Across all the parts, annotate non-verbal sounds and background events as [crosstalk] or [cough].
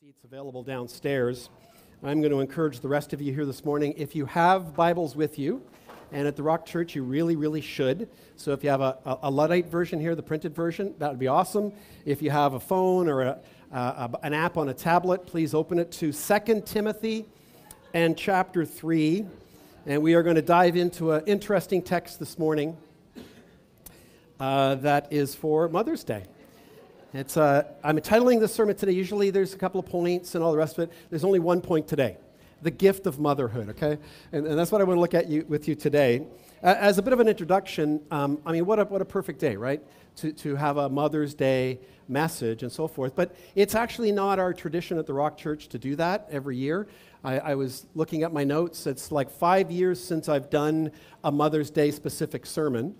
seats available downstairs. I'm going to encourage the rest of you here this morning. If you have Bibles with you, and at the Rock Church, you really, really should. So if you have a, a, a Luddite version here, the printed version, that would be awesome. If you have a phone or a, an app on a tablet, please open it to 2 Timothy and chapter 3. And we are going to dive into an interesting text this morning uh, that is for Mother's Day. It's, uh, I'm titling this sermon today. Usually there's a couple of points and all the rest of it. There's only one point today the gift of motherhood, okay? And, and that's what I want to look at you, with you today. As a bit of an introduction, um, I mean, what a, what a perfect day, right? To, to have a Mother's Day message and so forth. But it's actually not our tradition at the Rock Church to do that every year. I, I was looking at my notes. It's like five years since I've done a Mother's Day specific sermon.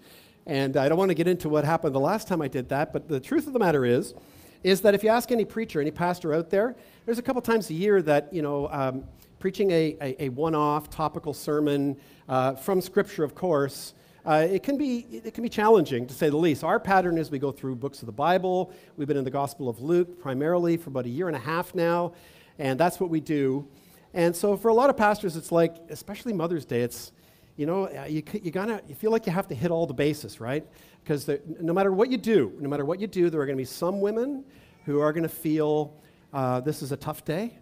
And I don't want to get into what happened the last time I did that, but the truth of the matter is, is that if you ask any preacher, any pastor out there, there's a couple times a year that, you know, um, preaching a, a, a one-off topical sermon uh, from Scripture, of course, uh, it, can be, it can be challenging, to say the least. Our pattern is we go through books of the Bible. We've been in the Gospel of Luke primarily for about a year and a half now, and that's what we do. And so for a lot of pastors, it's like, especially Mother's Day, it's, you know, uh, you, you, gotta, you feel like you have to hit all the bases, right? Because no matter what you do, no matter what you do, there are going to be some women who are going to feel uh, this is a tough day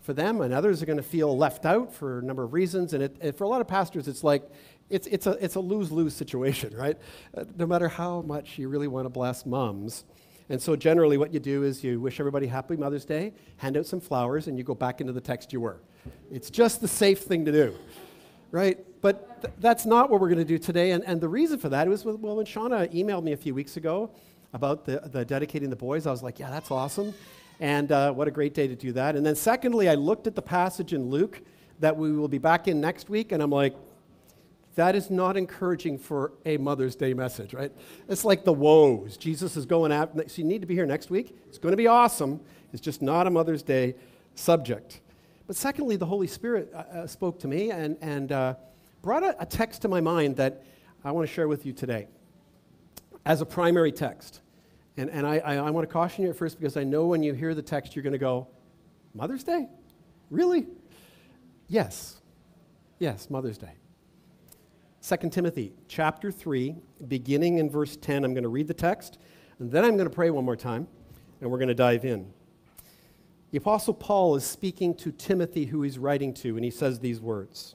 for them, and others are going to feel left out for a number of reasons. And, it, and for a lot of pastors, it's like it's, it's a, it's a lose lose situation, [laughs] right? Uh, no matter how much you really want to bless moms. And so, generally, what you do is you wish everybody happy Mother's Day, hand out some flowers, and you go back into the text you were. It's just the safe thing to do right? But th- that's not what we're going to do today. And, and the reason for that was, well, when Shauna emailed me a few weeks ago about the, the dedicating the boys, I was like, yeah, that's awesome. And uh, what a great day to do that. And then, secondly, I looked at the passage in Luke that we will be back in next week, and I'm like, that is not encouraging for a Mother's Day message, right? It's like the woes. Jesus is going out. so you need to be here next week. It's going to be awesome. It's just not a Mother's Day subject. But secondly, the Holy Spirit uh, uh, spoke to me and, and uh, brought a, a text to my mind that I want to share with you today as a primary text. And, and I, I, I want to caution you at first because I know when you hear the text, you're going to go, Mother's Day? Really? Yes. Yes, Mother's Day. 2 Timothy chapter 3, beginning in verse 10. I'm going to read the text, and then I'm going to pray one more time, and we're going to dive in. The Apostle Paul is speaking to Timothy, who he's writing to, and he says these words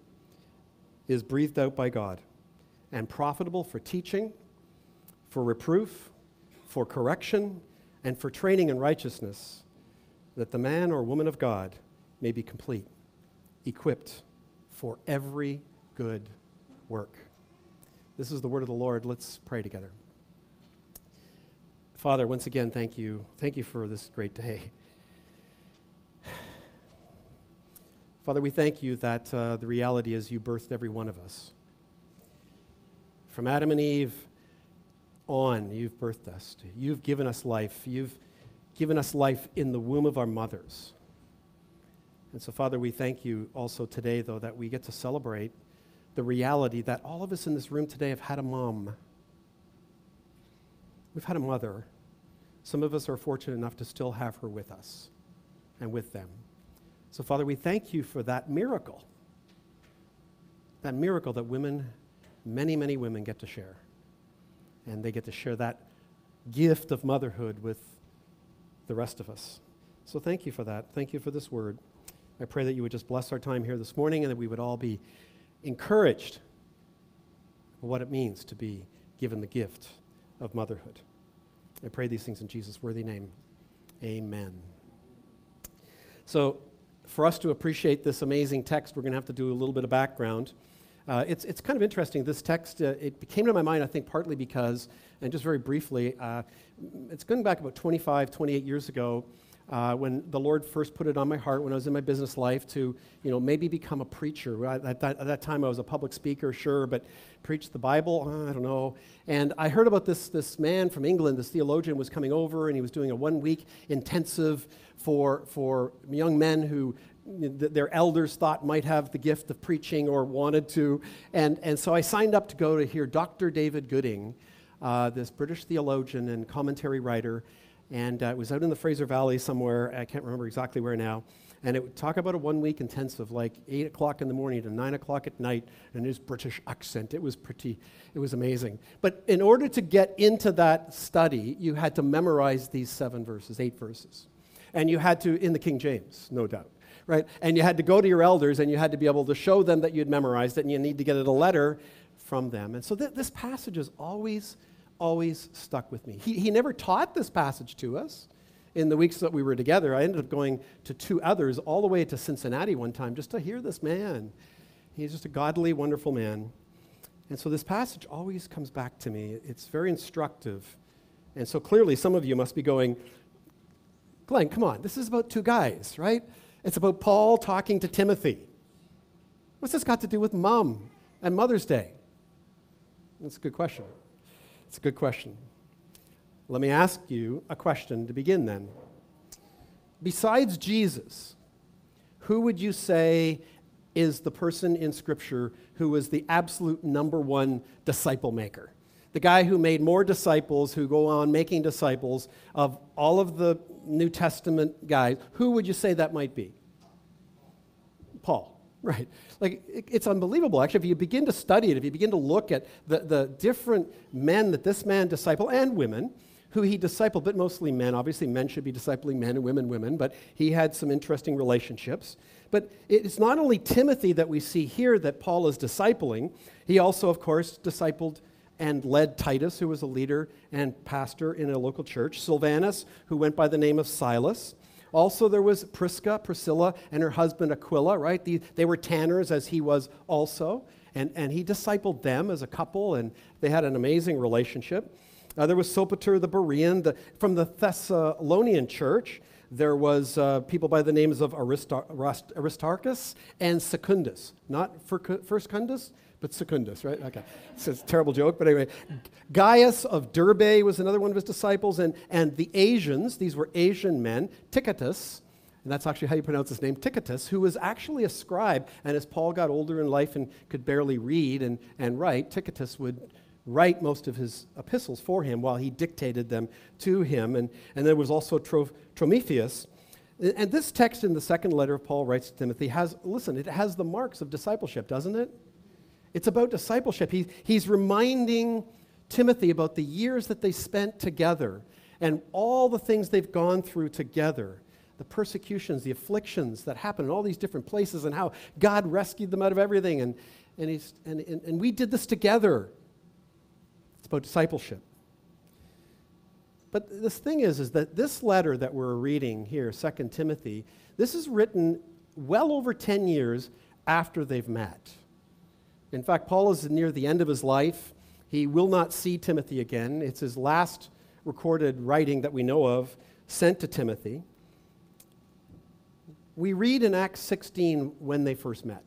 is breathed out by God and profitable for teaching, for reproof, for correction, and for training in righteousness, that the man or woman of God may be complete, equipped for every good work. This is the word of the Lord. Let's pray together. Father, once again, thank you. Thank you for this great day. Father, we thank you that uh, the reality is you birthed every one of us. From Adam and Eve on, you've birthed us. You've given us life. You've given us life in the womb of our mothers. And so, Father, we thank you also today, though, that we get to celebrate the reality that all of us in this room today have had a mom. We've had a mother. Some of us are fortunate enough to still have her with us and with them. So, Father, we thank you for that miracle. That miracle that women, many, many women get to share. And they get to share that gift of motherhood with the rest of us. So, thank you for that. Thank you for this word. I pray that you would just bless our time here this morning and that we would all be encouraged what it means to be given the gift of motherhood. I pray these things in Jesus' worthy name. Amen. So, for us to appreciate this amazing text, we're going to have to do a little bit of background. Uh, it's, it's kind of interesting. This text, uh, it came to my mind, I think, partly because, and just very briefly, uh, it's going back about 25, 28 years ago uh, when the Lord first put it on my heart when I was in my business life to, you know, maybe become a preacher. At that, at that time, I was a public speaker, sure, but preach the Bible, uh, I don't know. And I heard about this, this man from England, this theologian was coming over, and he was doing a one-week intensive for, for young men who their elders thought might have the gift of preaching or wanted to. And, and so I signed up to go to hear Dr. David Gooding, uh, this British theologian and commentary writer and uh, it was out in the Fraser Valley somewhere. I can't remember exactly where now. And it would talk about a one week intensive, like 8 o'clock in the morning to 9 o'clock at night, and his British accent. It was pretty, it was amazing. But in order to get into that study, you had to memorize these seven verses, eight verses. And you had to, in the King James, no doubt, right? And you had to go to your elders and you had to be able to show them that you'd memorized it, and you need to get a letter from them. And so th- this passage is always always stuck with me. He, he never taught this passage to us in the weeks that we were together. I ended up going to two others all the way to Cincinnati one time just to hear this man. He's just a godly, wonderful man. And so this passage always comes back to me. It's very instructive. And so clearly, some of you must be going, Glenn, come on, this is about two guys, right? It's about Paul talking to Timothy. What's this got to do with mom and Mother's Day? That's a good question. It's a good question. Let me ask you a question to begin then. Besides Jesus, who would you say is the person in Scripture who was the absolute number one disciple maker? The guy who made more disciples, who go on making disciples of all of the New Testament guys. Who would you say that might be? Paul. Right. Like, it's unbelievable. Actually, if you begin to study it, if you begin to look at the, the different men that this man discipled, and women, who he discipled, but mostly men. Obviously, men should be discipling men and women, women, but he had some interesting relationships. But it's not only Timothy that we see here that Paul is discipling, he also, of course, discipled and led Titus, who was a leader and pastor in a local church, Silvanus, who went by the name of Silas. Also, there was Prisca, Priscilla, and her husband Aquila, right? The, they were tanners, as he was also. And, and he discipled them as a couple, and they had an amazing relationship. Uh, there was Sopater the Berean the, from the Thessalonian church. There was uh, people by the names of Aristar- Aristarchus and Secundus. Not First Secundus, but Secundus, right? Okay. It's a terrible joke, but anyway. Gaius of Derbe was another one of his disciples, and, and the Asians, these were Asian men, Tychicus, and that's actually how you pronounce his name, Tychicus, who was actually a scribe, and as Paul got older in life and could barely read and, and write, Tychicus would write most of his epistles for him while he dictated them to him. And, and there was also Tro- Tromethius. And this text in the second letter of Paul writes to Timothy has, listen, it has the marks of discipleship, doesn't it? It's about discipleship. He, he's reminding Timothy about the years that they spent together and all the things they've gone through together the persecutions, the afflictions that happened in all these different places, and how God rescued them out of everything. And, and, he's, and, and, and we did this together. It's about discipleship. But this thing is, is that this letter that we're reading here, 2 Timothy, this is written well over 10 years after they've met. In fact, Paul is near the end of his life. He will not see Timothy again. It's his last recorded writing that we know of sent to Timothy. We read in Acts 16 when they first met.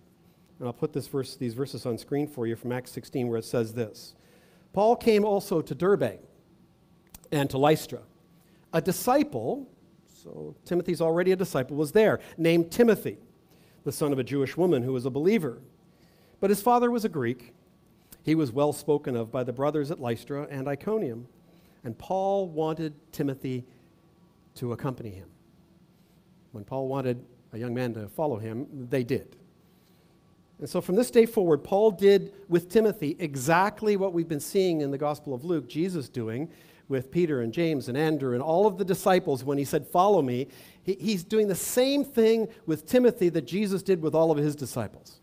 And I'll put this verse, these verses on screen for you from Acts 16 where it says this Paul came also to Derbe and to Lystra. A disciple, so Timothy's already a disciple, was there, named Timothy, the son of a Jewish woman who was a believer. But his father was a Greek. He was well spoken of by the brothers at Lystra and Iconium. And Paul wanted Timothy to accompany him. When Paul wanted a young man to follow him, they did. And so from this day forward, Paul did with Timothy exactly what we've been seeing in the Gospel of Luke, Jesus doing with Peter and James and Andrew and all of the disciples when he said, Follow me, he, he's doing the same thing with Timothy that Jesus did with all of his disciples.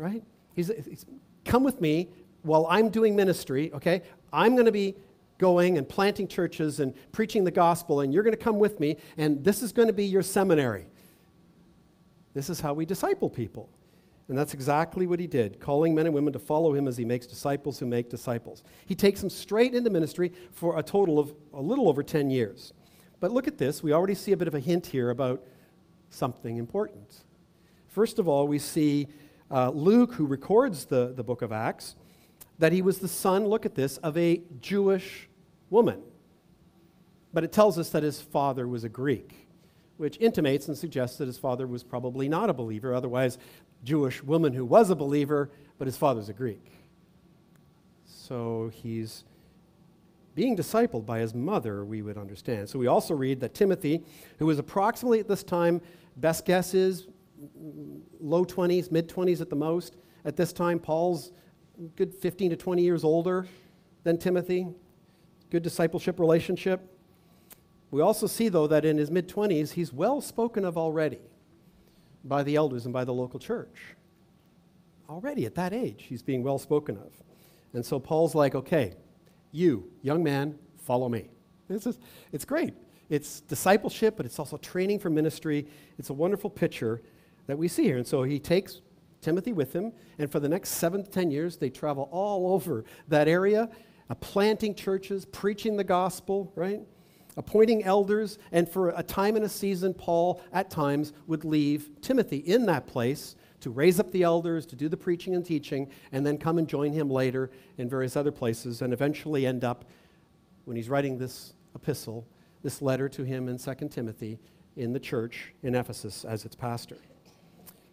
Right? He's, he's come with me while I'm doing ministry, okay? I'm going to be going and planting churches and preaching the gospel, and you're going to come with me, and this is going to be your seminary. This is how we disciple people. And that's exactly what he did, calling men and women to follow him as he makes disciples who make disciples. He takes them straight into ministry for a total of a little over 10 years. But look at this. We already see a bit of a hint here about something important. First of all, we see uh, Luke, who records the, the book of Acts, that he was the son, look at this, of a Jewish woman. But it tells us that his father was a Greek, which intimates and suggests that his father was probably not a believer. Otherwise, Jewish woman who was a believer, but his father's a Greek. So he's being discipled by his mother, we would understand. So we also read that Timothy, who was approximately at this time, best guess is low 20s, mid 20s at the most. At this time, Paul's good 15 to 20 years older than Timothy. Good discipleship relationship. We also see, though, that in his mid 20s, he's well spoken of already by the elders and by the local church. Already at that age, he's being well spoken of. And so Paul's like, okay, you, young man, follow me. It's, just, it's great. It's discipleship, but it's also training for ministry. It's a wonderful picture that we see here. And so he takes Timothy with him, and for the next seven to ten years, they travel all over that area, uh, planting churches, preaching the gospel, right? appointing elders, and for a time and a season, Paul at times would leave Timothy in that place to raise up the elders, to do the preaching and teaching, and then come and join him later in various other places, and eventually end up, when he's writing this epistle, this letter to him in 2 Timothy, in the church in Ephesus as its pastor.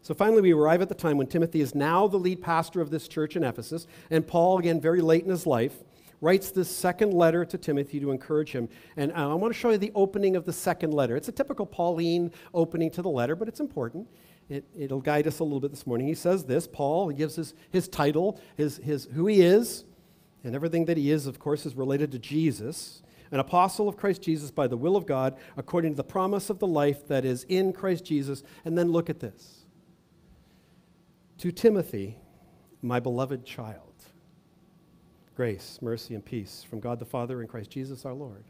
So finally, we arrive at the time when Timothy is now the lead pastor of this church in Ephesus, and Paul, again, very late in his life, writes this second letter to Timothy to encourage him. And uh, I want to show you the opening of the second letter. It's a typical Pauline opening to the letter, but it's important. It, will guide us a little bit this morning. He says this Paul, he gives his, his title, his, his, who he is, and everything that he is, of course, is related to Jesus. An apostle of Christ Jesus by the will of God, according to the promise of the life that is in Christ Jesus. And then look at this. To Timothy, my beloved child grace, mercy, and peace from God the Father and Christ Jesus our Lord.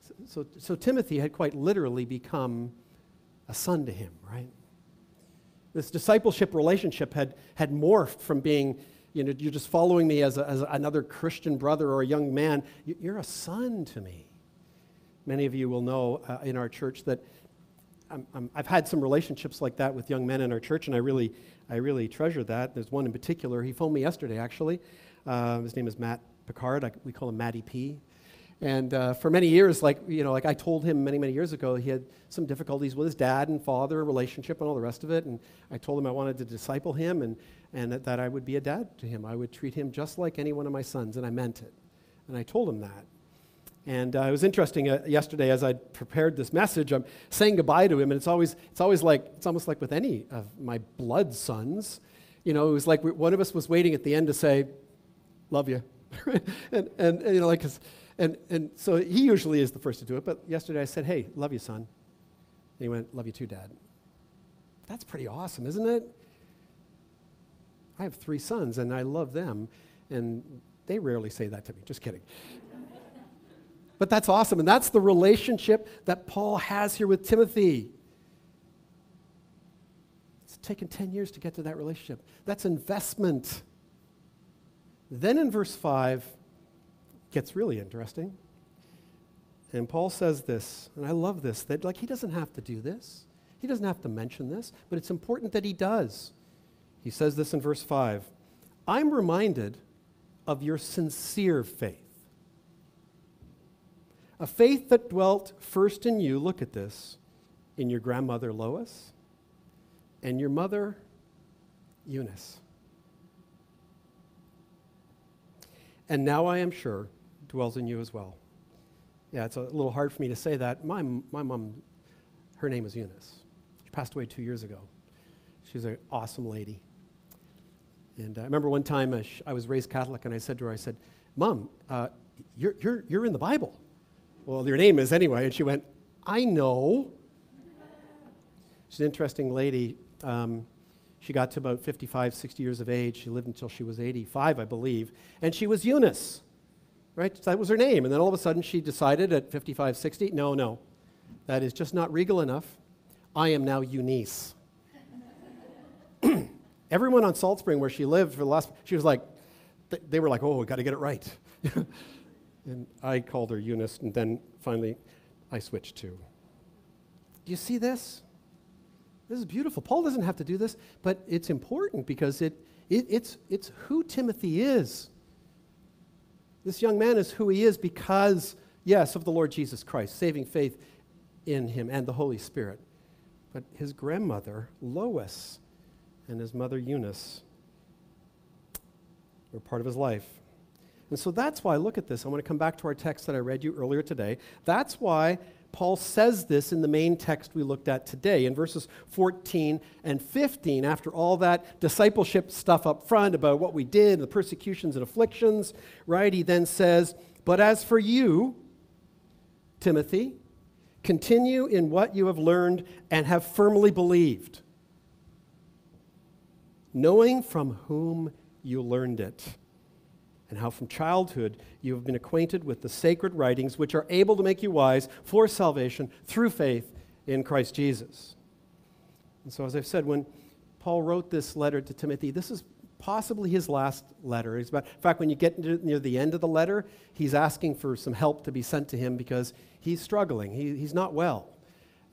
So, so, so, Timothy had quite literally become a son to him, right? This discipleship relationship had, had morphed from being, you know, you're just following me as, a, as another Christian brother or a young man. You're a son to me. Many of you will know uh, in our church that i have had some relationships like that with young men in our church, and I really, I really treasure that. There's one in particular. He phoned me yesterday, actually, uh, his name is Matt Picard. I, we call him Matty P. And uh, for many years, like you know, like I told him many, many years ago, he had some difficulties with his dad and father relationship and all the rest of it. And I told him I wanted to disciple him and, and that I would be a dad to him. I would treat him just like any one of my sons, and I meant it. And I told him that. And uh, it was interesting uh, yesterday as I prepared this message. I'm saying goodbye to him, and it's always, it's always like, it's almost like with any of my blood sons. You know, it was like one of us was waiting at the end to say, love you. [laughs] and, and, and, you know, like, and, and so he usually is the first to do it. But yesterday I said, hey, love you, son. And he went, love you too, dad. That's pretty awesome, isn't it? I have three sons and I love them. And they rarely say that to me. Just kidding. But that's awesome. And that's the relationship that Paul has here with Timothy. It's taken 10 years to get to that relationship. That's investment. Then in verse 5, gets really interesting. And Paul says this, and I love this, that like he doesn't have to do this. He doesn't have to mention this, but it's important that he does. He says this in verse 5 I'm reminded of your sincere faith. A faith that dwelt first in you, look at this, in your grandmother Lois and your mother Eunice. and now I am sure dwells in you as well. Yeah, it's a little hard for me to say that. My, my mom, her name is Eunice. She passed away two years ago. She's an awesome lady. And I remember one time uh, I was raised Catholic, and I said to her, I said, Mom, uh, you're, you're, you're in the Bible. Well, your name is anyway. And she went, I know. She's an interesting lady. Um, she got to about 55, 60 years of age. She lived until she was 85, I believe. And she was Eunice, right? That was her name. And then all of a sudden she decided at 55, 60, no, no, that is just not regal enough. I am now Eunice. [clears throat] Everyone on Salt Spring, where she lived for the last, she was like, they were like, oh, we got to get it right. [laughs] and I called her Eunice, and then finally I switched to. Do you see this? This is beautiful. Paul doesn't have to do this, but it's important because it, it, it's, it's who Timothy is. This young man is who he is because, yes, of the Lord Jesus Christ, saving faith in him and the Holy Spirit. But his grandmother, Lois, and his mother, Eunice, were part of his life. And so that's why, look at this. I want to come back to our text that I read you earlier today. That's why Paul says this in the main text we looked at today. In verses 14 and 15, after all that discipleship stuff up front about what we did, and the persecutions and afflictions, right, he then says, But as for you, Timothy, continue in what you have learned and have firmly believed, knowing from whom you learned it and how from childhood you have been acquainted with the sacred writings which are able to make you wise for salvation through faith in Christ Jesus. And so, as I've said, when Paul wrote this letter to Timothy, this is possibly his last letter. in fact, when you get near the end of the letter, he's asking for some help to be sent to him because he's struggling. He, he's not well.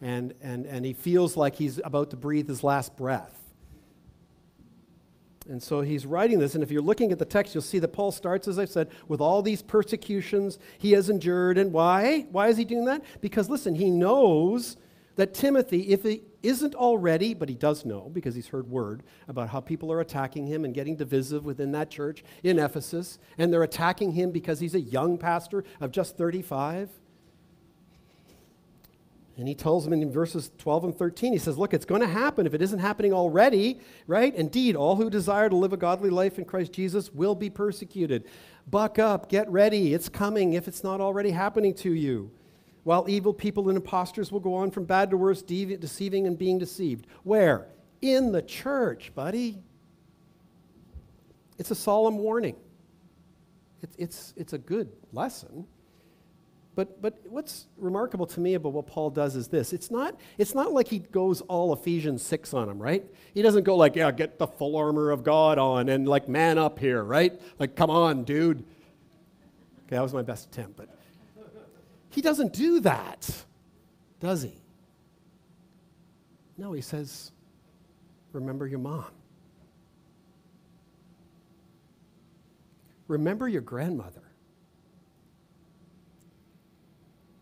And, and, and he feels like he's about to breathe his last breath. And so he's writing this, and if you're looking at the text, you'll see that Paul starts, as I've said, with all these persecutions he has endured. And why? Why is he doing that? Because, listen, he knows that Timothy, if he isn't already, but he does know because he's heard word about how people are attacking him and getting divisive within that church in Ephesus, and they're attacking him because he's a young pastor of just 35. And he tells them in verses 12 and 13, he says, Look, it's going to happen if it isn't happening already, right? Indeed, all who desire to live a godly life in Christ Jesus will be persecuted. Buck up, get ready. It's coming if it's not already happening to you. While evil people and impostors will go on from bad to worse, de- deceiving and being deceived. Where? In the church, buddy. It's a solemn warning. It, it's, it's a good lesson. But, but what's remarkable to me about what Paul does is this it's not, it's not like he goes all Ephesians 6 on him, right? He doesn't go like, yeah, get the full armor of God on and like man up here, right? Like, come on, dude. Okay, that was my best attempt, but he doesn't do that, does he? No, he says, remember your mom. Remember your grandmother.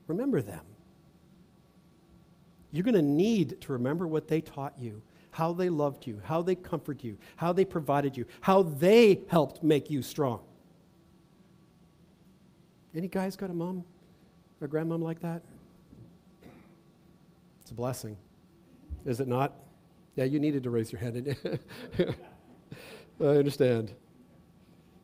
Remember them. You're going to need to remember what they taught you, how they loved you, how they comforted you, how they provided you, how they helped make you strong. Any guys got a mom or a grandmom like that? It's a blessing. Is it not? Yeah, you needed to raise your hand. [laughs] I understand.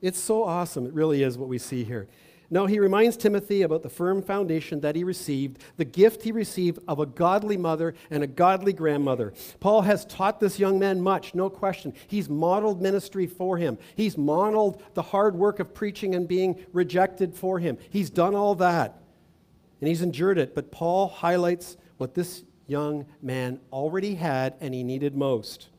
It's so awesome. It really is what we see here. No, he reminds Timothy about the firm foundation that he received, the gift he received of a godly mother and a godly grandmother. Paul has taught this young man much, no question. He's modeled ministry for him, he's modeled the hard work of preaching and being rejected for him. He's done all that, and he's endured it. But Paul highlights what this young man already had and he needed most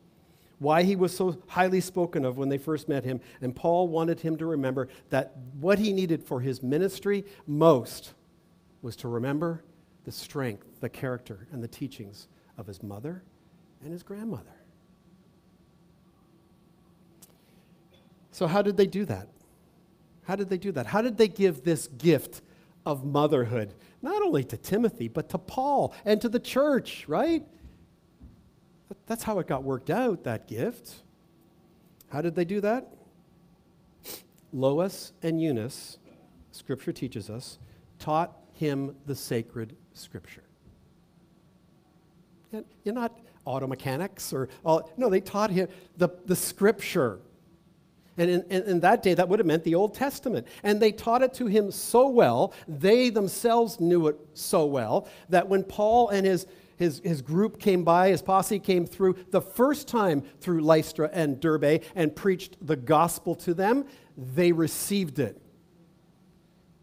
why he was so highly spoken of when they first met him. And Paul wanted him to remember that what he needed for his ministry most was to remember the strength, the character, and the teachings of his mother and his grandmother. So, how did they do that? How did they do that? How did they give this gift of motherhood, not only to Timothy, but to Paul and to the church, right? That's how it got worked out, that gift. How did they do that? Lois and Eunice, Scripture teaches us, taught him the sacred Scripture. And You're not auto mechanics or all, no, they taught him the, the Scripture. And in, in, in, that day, that would have meant the Old Testament. And they taught it to him so well, they themselves knew it so well, that when Paul and his, his, his group came by, his posse came through the first time through Lystra and Derbe and preached the gospel to them, they received it.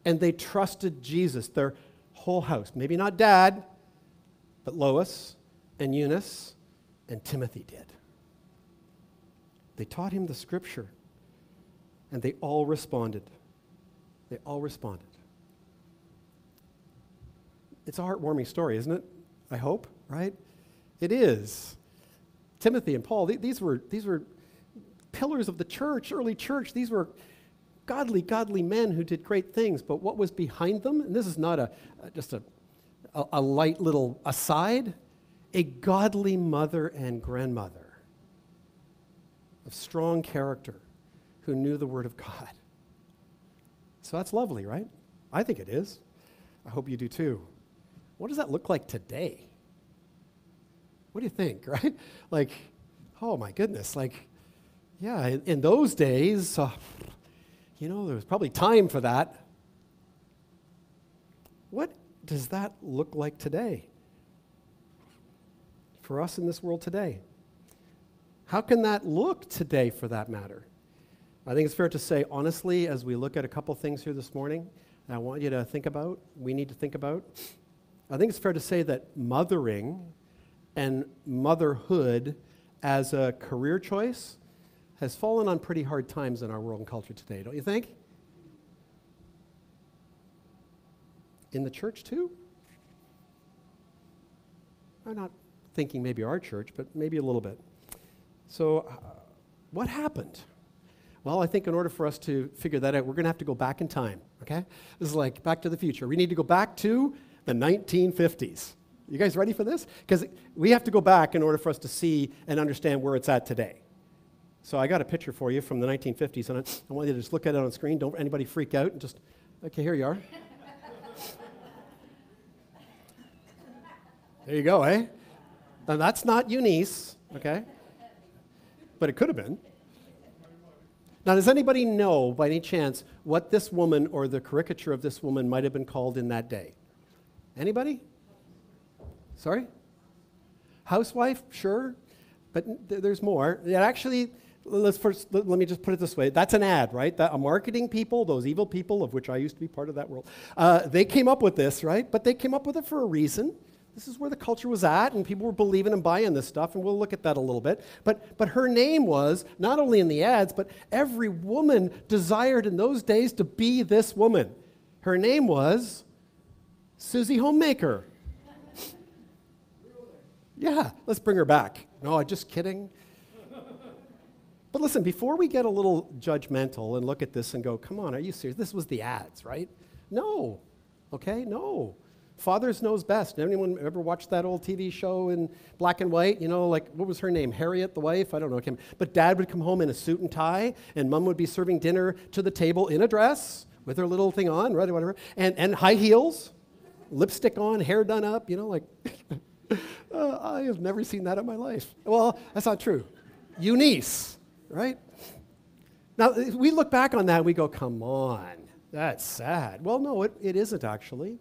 And they trusted Jesus, their whole house. Maybe not dad, but Lois and Eunice and Timothy did. They taught him the scripture, and they all responded. They all responded. It's a heartwarming story, isn't it? I hope, right? It is. Timothy and Paul, these were, these were pillars of the church, early church. These were godly, godly men who did great things. But what was behind them, and this is not a, just a, a, a light little aside, a godly mother and grandmother of strong character who knew the Word of God. So that's lovely, right? I think it is. I hope you do too. What does that look like today? What do you think, [laughs] right? Like, oh my goodness, like, yeah, in, in those days, uh, you know, there was probably time for that. What does that look like today? For us in this world today? How can that look today, for that matter? I think it's fair to say, honestly, as we look at a couple things here this morning, I want you to think about, we need to think about. I think it's fair to say that mothering and motherhood as a career choice has fallen on pretty hard times in our world and culture today, don't you think? In the church too? I'm not thinking maybe our church, but maybe a little bit. So, uh, what happened? Well, I think in order for us to figure that out, we're going to have to go back in time, okay? This is like back to the future. We need to go back to the 1950s. You guys ready for this? Because we have to go back in order for us to see and understand where it's at today. So I got a picture for you from the 1950s, and I, I want you to just look at it on screen. Don't anybody freak out, and just okay. Here you are. there you go, eh? And that's not Eunice, okay? But it could have been. Now, does anybody know, by any chance, what this woman or the caricature of this woman might have been called in that day? Anybody? Sorry? Housewife? Sure. But th- there's more. It actually, let's first, let, let, me just put it this way. That's an ad, right? That, a marketing people, those evil people, of which I used to be part of that world, uh, they came up with this, right? But they came up with it for a reason. This is where the culture was at, and people were believing and buying this stuff, and we'll look at that a little bit. But, but her name was, not only in the ads, but every woman desired in those days to be this woman. Her name was Susie Homemaker. Yeah, let's bring her back. No, I'm just kidding. But listen, before we get a little judgmental and look at this and go, come on, are you serious? This was the ads, right? No. Okay? No. Fathers knows best. Anyone ever watched that old TV show in black and white? You know, like, what was her name? Harriet, the wife? I don't know. But dad would come home in a suit and tie, and mom would be serving dinner to the table in a dress with her little thing on, right? Whatever. And, and high heels lipstick on, hair done up, you know, like, [laughs] uh, I have never seen that in my life. Well, that's not true. Eunice, right? Now, we look back on that and we go, come on, that's sad. Well, no, it, it isn't actually.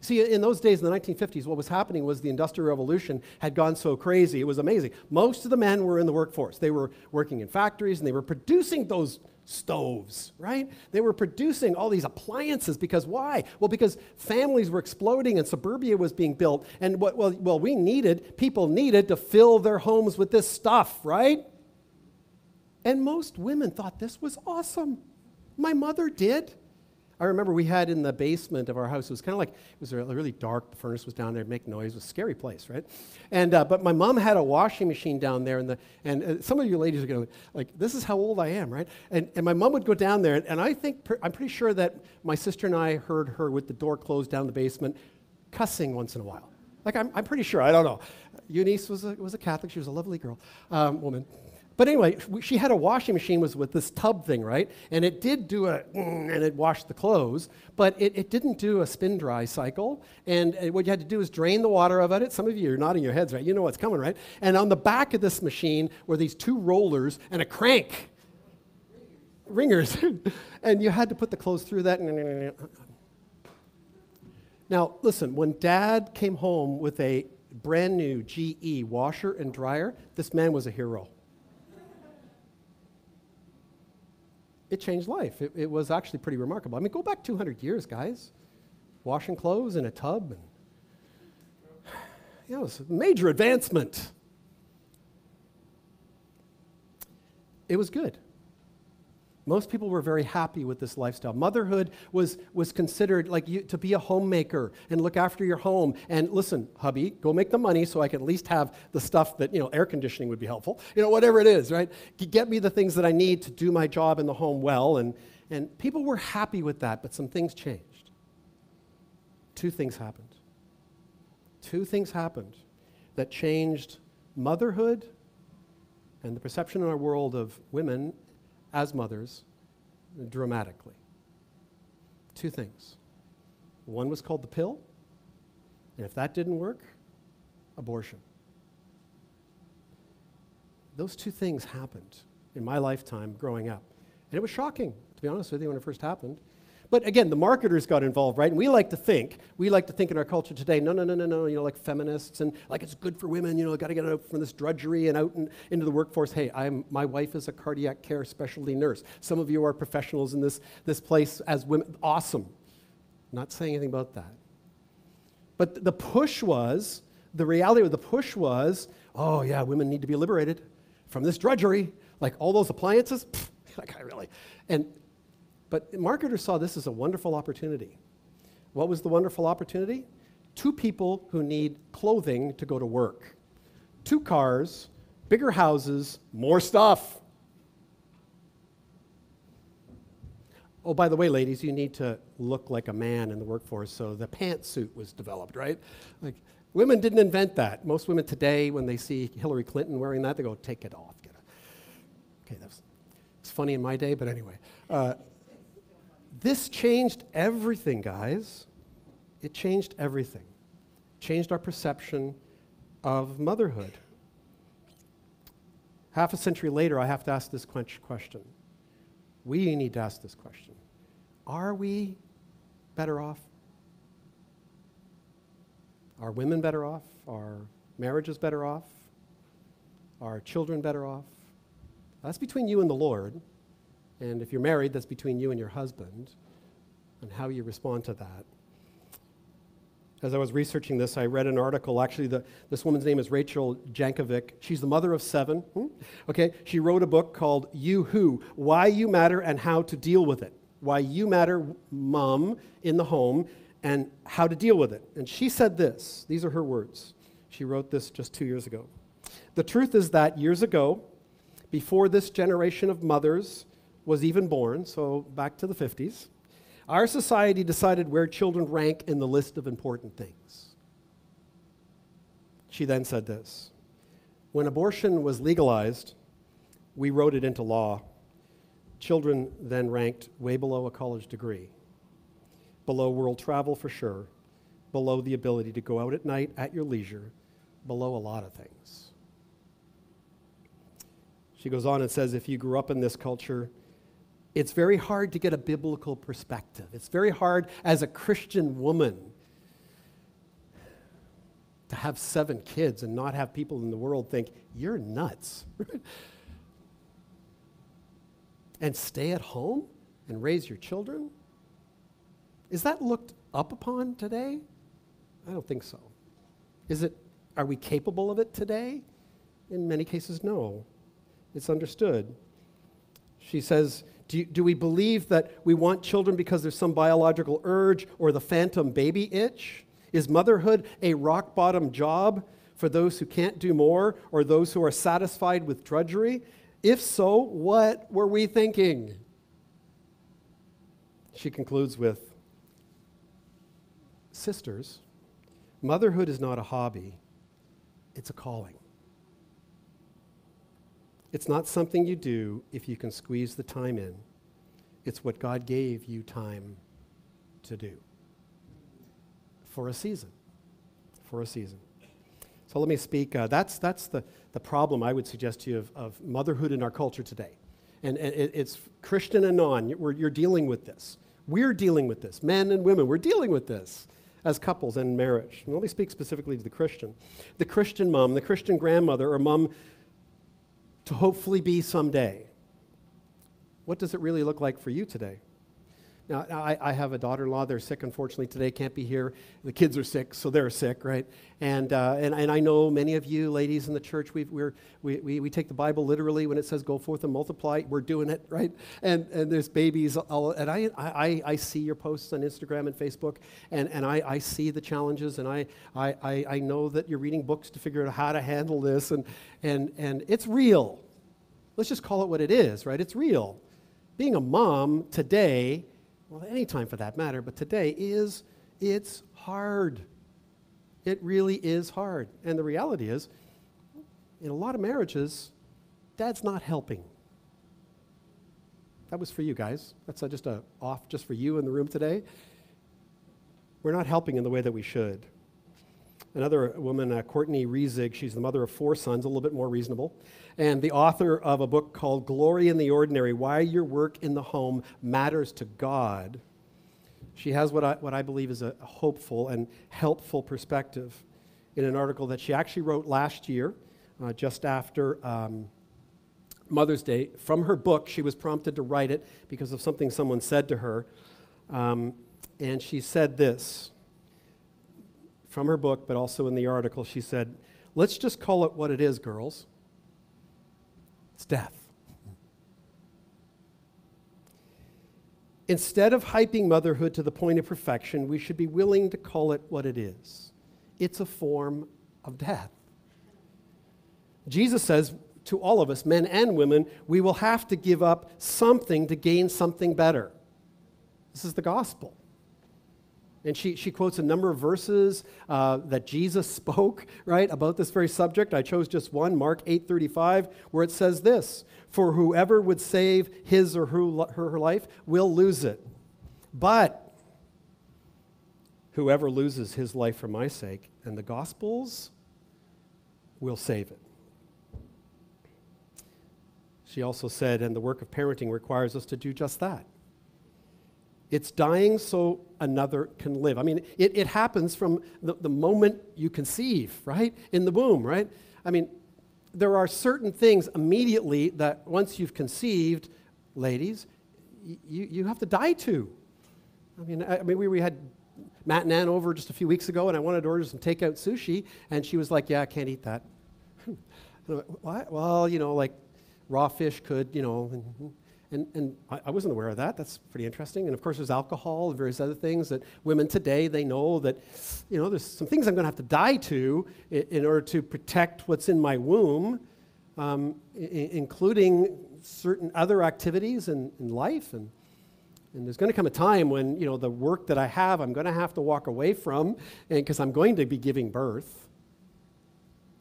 See, in those days, in the 1950s, what was happening was the Industrial Revolution had gone so crazy. It was amazing. Most of the men were in the workforce. They were working in factories and they were producing those stoves, right? They were producing all these appliances because why? Well, because families were exploding and suburbia was being built. And what, well, well, we needed, people needed to fill their homes with this stuff, right? And most women thought this was awesome. My mother did. I remember we had in the basement of our house, it was kind of like, it was really dark, the furnace was down there, make noise, it was a scary place, right? And, uh, but my mom had a washing machine down there, and, the, and uh, some of you ladies are going to, like, this is how old I am, right? And, and my mom would go down there, and, and I think, I'm pretty sure that my sister and I heard her with the door closed down the basement, cussing once in a while. Like, I'm, I'm pretty sure, I don't know. Eunice was a, was a Catholic, she was a lovely girl, um, woman. But anyway, she had a washing machine was with this tub thing, right? And it did do a, and it washed the clothes, but it, it didn't do a spin dry cycle. And uh, what you had to do is drain the water out of it. Some of you are nodding your heads, right? You know what's coming, right? And on the back of this machine were these two rollers and a crank. wringers. [laughs] and you had to put the clothes through that. Now, listen, when dad came home with a brand new GE washer and dryer, this man was a hero. It changed life. It, it was actually pretty remarkable. I mean, go back 200 years, guys. Washing clothes in a tub. And, [sighs] yeah, it was a major advancement. It was good. Most people were very happy with this lifestyle. Motherhood was, was considered like you, to be a homemaker and look after your home. And listen, hubby, go make the money so I can at least have the stuff that, you know, air conditioning would be helpful. You know, whatever it is, right? Get me the things that I need to do my job in the home well. And, and people were happy with that, but some things changed. Two things happened. Two things happened that changed motherhood and the perception in our world of women as mothers dramatically. Two things. One was called the pill, and if that didn't work, abortion. Those two things happened in my lifetime growing up. And it was shocking, to be honest with you, when it first happened. But again, the marketers got involved, right? And we like to think, we like to think in our culture today, no, no, no, no, no, you know, like feminists and like it's good for women, you know, got to get out from this drudgery and out into the workforce. Hey, I'm, my wife is a cardiac care specialty nurse. Some of you are professionals in this, this place as women. Awesome. Not saying anything about that. But the push was, the reality of the push was, oh yeah, women need to be liberated from this drudgery. Like all those appliances, [laughs] like I really. And but marketers saw this as a wonderful opportunity. What was the wonderful opportunity? Two people who need clothing to go to work, two cars, bigger houses, more stuff. Oh, by the way, ladies, you need to look like a man in the workforce, so the pantsuit was developed, right? Like, women didn't invent that. Most women today, when they see Hillary Clinton wearing that, they go, take it off. Get it. Okay, that's it's funny in my day, but anyway. Uh, this changed everything, guys. It changed everything. Changed our perception of motherhood. Half a century later, I have to ask this question. We need to ask this question Are we better off? Are women better off? Are marriages better off? Are children better off? That's between you and the Lord. And if you're married, that's between you and your husband and how you respond to that. As I was researching this, I read an article. Actually, the, this woman's name is Rachel Jankovic. She's the mother of seven. Hmm? Okay, she wrote a book called You Who Why You Matter and How to Deal with It. Why You Matter, Mom, in the home, and how to deal with it. And she said this these are her words. She wrote this just two years ago. The truth is that years ago, before this generation of mothers was even born, so back to the 50s, our society decided where children rank in the list of important things. She then said this When abortion was legalized, we wrote it into law. Children then ranked way below a college degree, below world travel for sure, below the ability to go out at night at your leisure, below a lot of things. She goes on and says if you grew up in this culture, it's very hard to get a biblical perspective. It's very hard as a Christian woman to have seven kids and not have people in the world think, you're nuts. [laughs] and stay at home and raise your children? Is that looked up upon today? I don't think so. Is it, are we capable of it today? In many cases, no. It's understood. She says, do, do we believe that we want children because there's some biological urge or the phantom baby itch? Is motherhood a rock bottom job for those who can't do more or those who are satisfied with drudgery? If so, what were we thinking? She concludes with Sisters, motherhood is not a hobby, it's a calling. It's not something you do if you can squeeze the time in. It's what God gave you time to do for a season. For a season. So let me speak. Uh, that's that's the, the problem I would suggest to you of, of motherhood in our culture today. and, and it, it's Christian and non. You're, you're dealing with this. We're dealing with this. Men and women, we're dealing with this as couples and marriage. And let me speak specifically to the Christian. The Christian mom, the Christian grandmother, or mom to hopefully be someday. What does it really look like for you today? Now, I, I have a daughter in law. They're sick, unfortunately, today, can't be here. The kids are sick, so they're sick, right? And, uh, and, and I know many of you ladies in the church, we we we, we take the Bible literally when it says go forth and multiply. We're doing it, right? And, and there's babies. All, and I, I, I see your posts on Instagram and Facebook, and, and I, I see the challenges, and I, I, I know that you're reading books to figure out how to handle this, and, and, and it's real. Let's just call it what it is, right? It's real. Being a mom today well, any time for that matter, but today is, it's hard. It really is hard. And the reality is, in a lot of marriages, dad's not helping. That was for you guys. That's just a off just for you in the room today. We're not helping in the way that we should. Another woman, uh, Courtney Reissig, she's the mother of four sons, a little bit more reasonable, and the author of a book called Glory in the Ordinary Why Your Work in the Home Matters to God. She has what I, what I believe is a hopeful and helpful perspective in an article that she actually wrote last year, uh, just after um, Mother's Day. From her book, she was prompted to write it because of something someone said to her. Um, and she said this from her book, but also in the article, she said, Let's just call it what it is, girls. It's death. Instead of hyping motherhood to the point of perfection, we should be willing to call it what it is. It's a form of death. Jesus says to all of us, men and women, we will have to give up something to gain something better. This is the gospel. And she, she quotes a number of verses uh, that Jesus [laughs] spoke, right, about this very subject. I chose just one, Mark 8.35, where it says this, For whoever would save his or her, her life will lose it. But whoever loses his life for my sake and the gospel's will save it. She also said, and the work of parenting requires us to do just that. It's dying so another can live. I mean, it, it happens from the, the moment you conceive, right? In the womb, right? I mean, there are certain things immediately that once you've conceived, ladies, you, you have to die to. I mean, I, I mean we, we had Matt and Ann over just a few weeks ago, and I wanted to order some takeout sushi, and she was like, Yeah, I can't eat that. [laughs] what? Well, you know, like raw fish could, you know. And, and I, I, wasn't aware of that. That's pretty interesting. And of course, there's alcohol and various other things that women today, they know that, you know, there's some things I'm going to have to die to in, in order to protect what's in my womb, um, I- including certain other activities in, in life. And, and there's going to come a time when, you know, the work that I have, I'm going to have to walk away from because I'm going to be giving birth.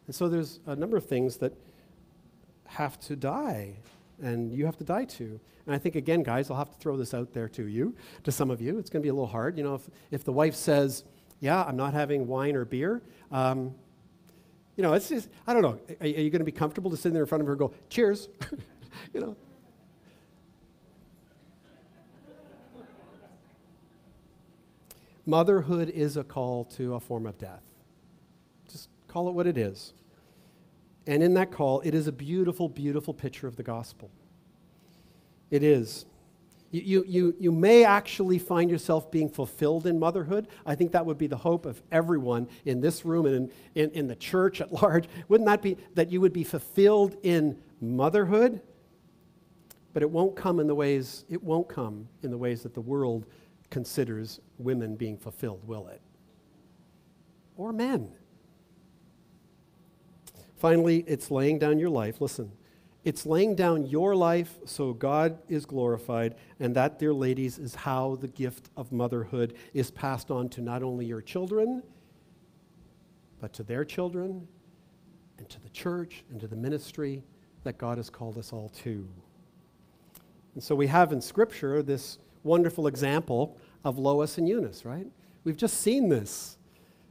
And so there's a number of things that have to die and you have to die to. And I think, again, guys, I'll have to throw this out there to you, to some of you. It's going to be a little hard. You know, if, if the wife says, Yeah, I'm not having wine or beer, um, you know, it's just, I don't know. Are, are you going to be comfortable to sit there in front of her and go, Cheers? [laughs] you know? Motherhood is a call to a form of death. Just call it what it is. And in that call, it is a beautiful, beautiful picture of the gospel. It is. You, you, you may actually find yourself being fulfilled in motherhood. I think that would be the hope of everyone in this room and in, in, in the church at [laughs] large. Wouldn't that be that you would be fulfilled in motherhood? But it won't come in the ways, it won't come in the ways that the world considers women being fulfilled, will it? Or men. Finally, it's laying down your life. Listen, it's laying down your life so God is glorified, and that, dear ladies, is how the gift of motherhood is passed on to not only your children, but to their children, and to the church, and to the ministry that God has called us all to. And so we have in Scripture this wonderful example of Lois and Eunice, right? We've just seen this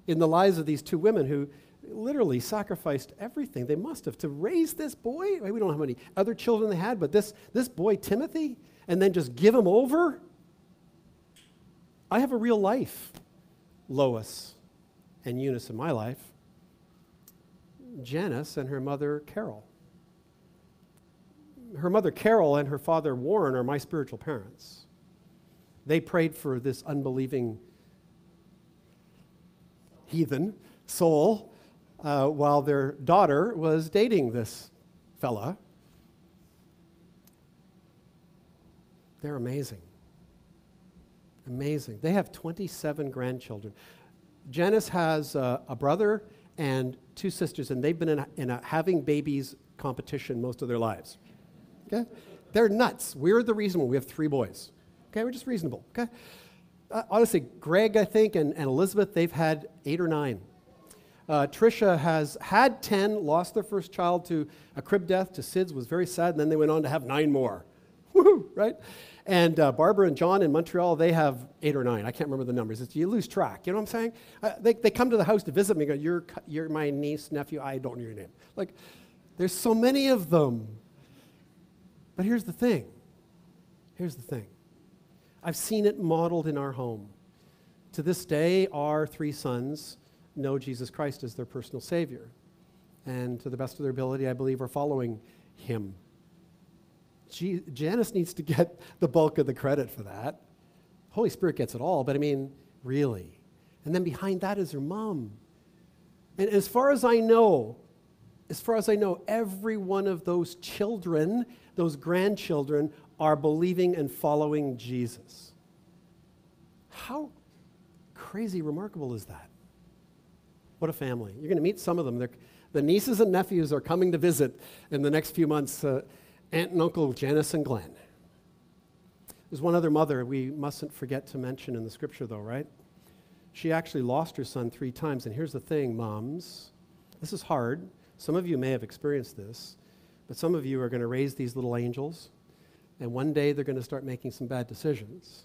in the lives of these two women who literally sacrificed everything. They must have to raise this boy. We don't know how many other children they had, but this, this boy, Timothy, and then just give him over. I have a real life, Lois and Eunice in my life, Janice and her mother, Carol. Her mother, Carol, and her father, Warren, are my spiritual parents. They prayed for this unbelieving heathen soul uh, while their daughter was dating this fella. They're amazing. Amazing. They have 27 grandchildren. Janice has uh, a brother and two sisters, and they've been in a, in a having babies competition most of their lives. Okay? They're nuts. We're the reason we have three boys. Okay? We're just reasonable. Okay? Uh, honestly, Greg, I think, and, and Elizabeth, they've had eight or nine. Uh, Trisha has had 10, lost their first child to a crib death, to SIDS, was very sad, and then they went on to have nine more. [laughs] Right? And uh, Barbara and John in Montreal, they have eight or nine. I can't remember the numbers. It's, you lose track. You know what I'm saying? Uh, they, they come to the house to visit me go, you're, you're my niece, nephew. I don't know your name. Like, there's so many of them. But here's the thing. Here's the thing. I've seen it modeled in our home. To this day, our three sons know Jesus Christ as their personal Savior. And to the best of their ability, I believe, are following Him. Janice needs to get the bulk of the credit for that. Holy Spirit gets it all, but I mean, really. And then behind that is her mom. And as far as I know, as far as I know, every one of those children, those grandchildren, are believing and following Jesus. How crazy remarkable is that? What a family. You're going to meet some of them. They're, the nieces and nephews are coming to visit in the next few months. Uh, Aunt and Uncle Janice and Glenn. There's one other mother we mustn't forget to mention in the scripture, though, right? She actually lost her son three times. And here's the thing, moms this is hard. Some of you may have experienced this, but some of you are going to raise these little angels, and one day they're going to start making some bad decisions.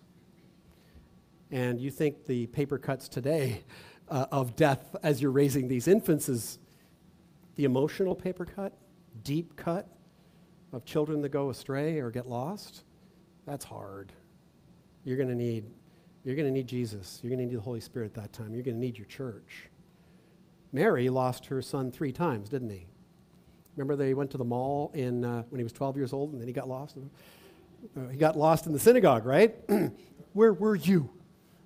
And you think the paper cuts today uh, of death as you're raising these infants is the emotional paper cut, deep cut, of children that go astray or get lost, that's hard. You're going to need you're going to need Jesus. You're going to need the Holy Spirit that time. You're going to need your church. Mary lost her son three times, didn't he? Remember they went to the mall in, uh, when he was 12 years old and then he got lost? Uh, he got lost in the synagogue, right? [clears throat] Where were you?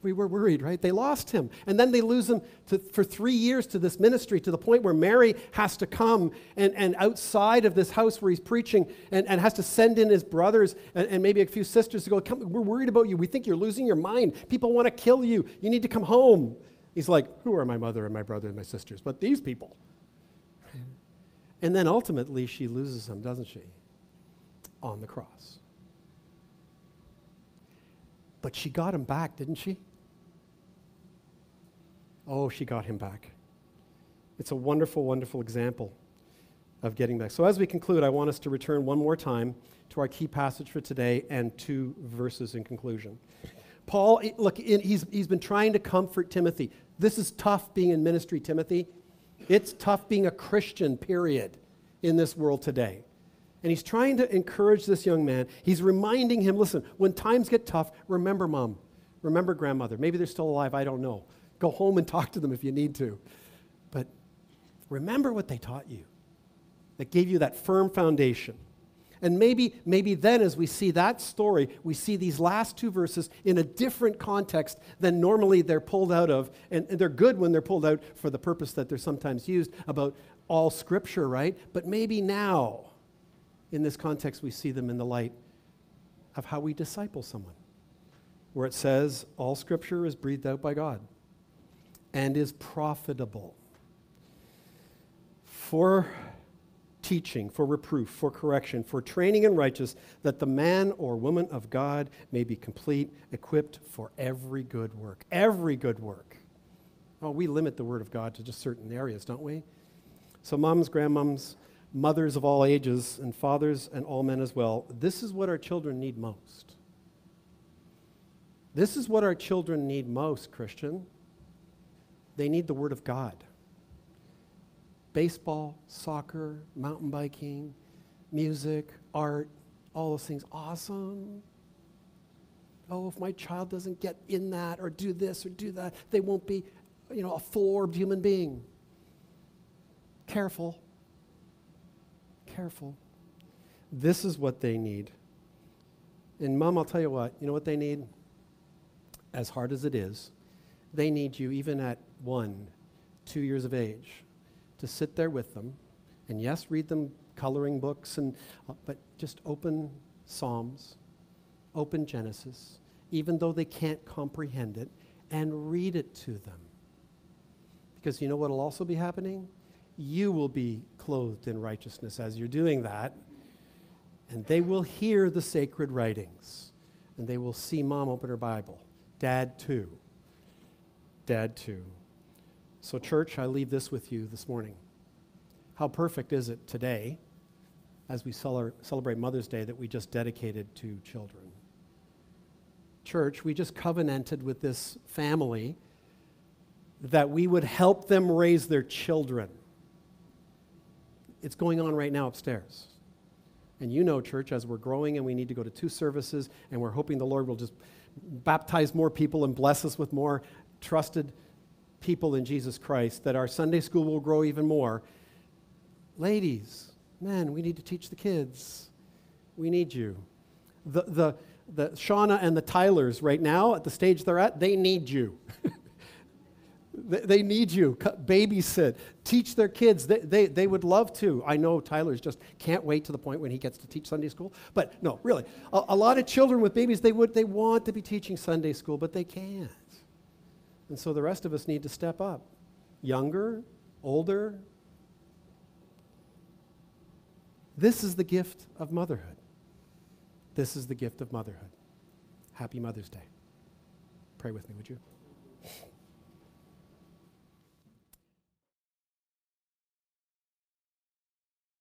We were worried, right? They lost him. And then they lose him to, for three years to this ministry to the point where Mary has to come and, and outside of this house where he's preaching and, and has to send in his brothers and, and maybe a few sisters to go, come, We're worried about you. We think you're losing your mind. People want to kill you. You need to come home. He's like, Who are my mother and my brother and my sisters? But these people. And then ultimately she loses him, doesn't she? On the cross. But she got him back, didn't she? Oh, she got him back. It's a wonderful, wonderful example of getting back. So, as we conclude, I want us to return one more time to our key passage for today and two verses in conclusion. Paul, look, he's, he's been trying to comfort Timothy. This is tough being in ministry, Timothy. It's tough being a Christian, period, in this world today. And he's trying to encourage this young man. He's reminding him listen, when times get tough, remember mom, remember grandmother. Maybe they're still alive, I don't know. Go home and talk to them if you need to. But remember what they taught you that gave you that firm foundation. And maybe, maybe then, as we see that story, we see these last two verses in a different context than normally they're pulled out of. And, and, they're good when they're pulled out for the purpose that they're sometimes used about all scripture, right? But maybe now, in this context, we see them in the light of how we disciple someone, where it says, all scripture is breathed out by God and is profitable for teaching, for reproof, for correction, for training in righteousness, that the man or woman of God may be complete, equipped for every good work. Every good work. Oh, we limit the word of God to just certain areas, don't we? So, moms, grandmoms, mothers of all ages, and fathers and all men as well, this is what our children need most. This is what our children need most, Christian. They need the Word of God. baseball, soccer, mountain biking, music, art, all those things. Awesome. Oh, if my child doesn't get in that or do this or do that, they won't be, you know, a full-orbed human being. Careful. Careful. This is what they need. And, Mom, I'll tell you what, you know what they need? As hard as it is, they need you even at one, two years of age to sit there with them and, yes, read them coloring books, and, uh, but just open Psalms, open Genesis, even though they can't comprehend it, and read it to them. Because you know what will also be happening? You will be clothed in righteousness as you're doing that and they will hear the sacred writings, and they will see mom open her Bible. Dad, too. Dad, too. So, church, I leave this with you this morning. How perfect is it today, as we celebrate Mother's Day, that we just dedicated two children? Church, we just covenanted with this family that we would help them raise their children. It's going on right now upstairs. And you know, church, as we're growing and we need to go to two services, and we're hoping the Lord will just baptize more people and bless us with more trusted people in Jesus Christ, that our Sunday school will grow even more. Ladies, men, we need to teach the kids. We need you. The, the, the Shauna and the Tylers right now at the stage they're at, they need you. [laughs] They need you. Babysit. Teach their kids. They, they, they would love to. I know Tyler's just can't wait to the point when he gets to teach Sunday school. But no, really. A, a lot of children with babies, they, would, they want to be teaching Sunday school, but they can't. And so the rest of us need to step up. Younger, older. This is the gift of motherhood. This is the gift of motherhood. Happy Mother's Day. Pray with me, would you?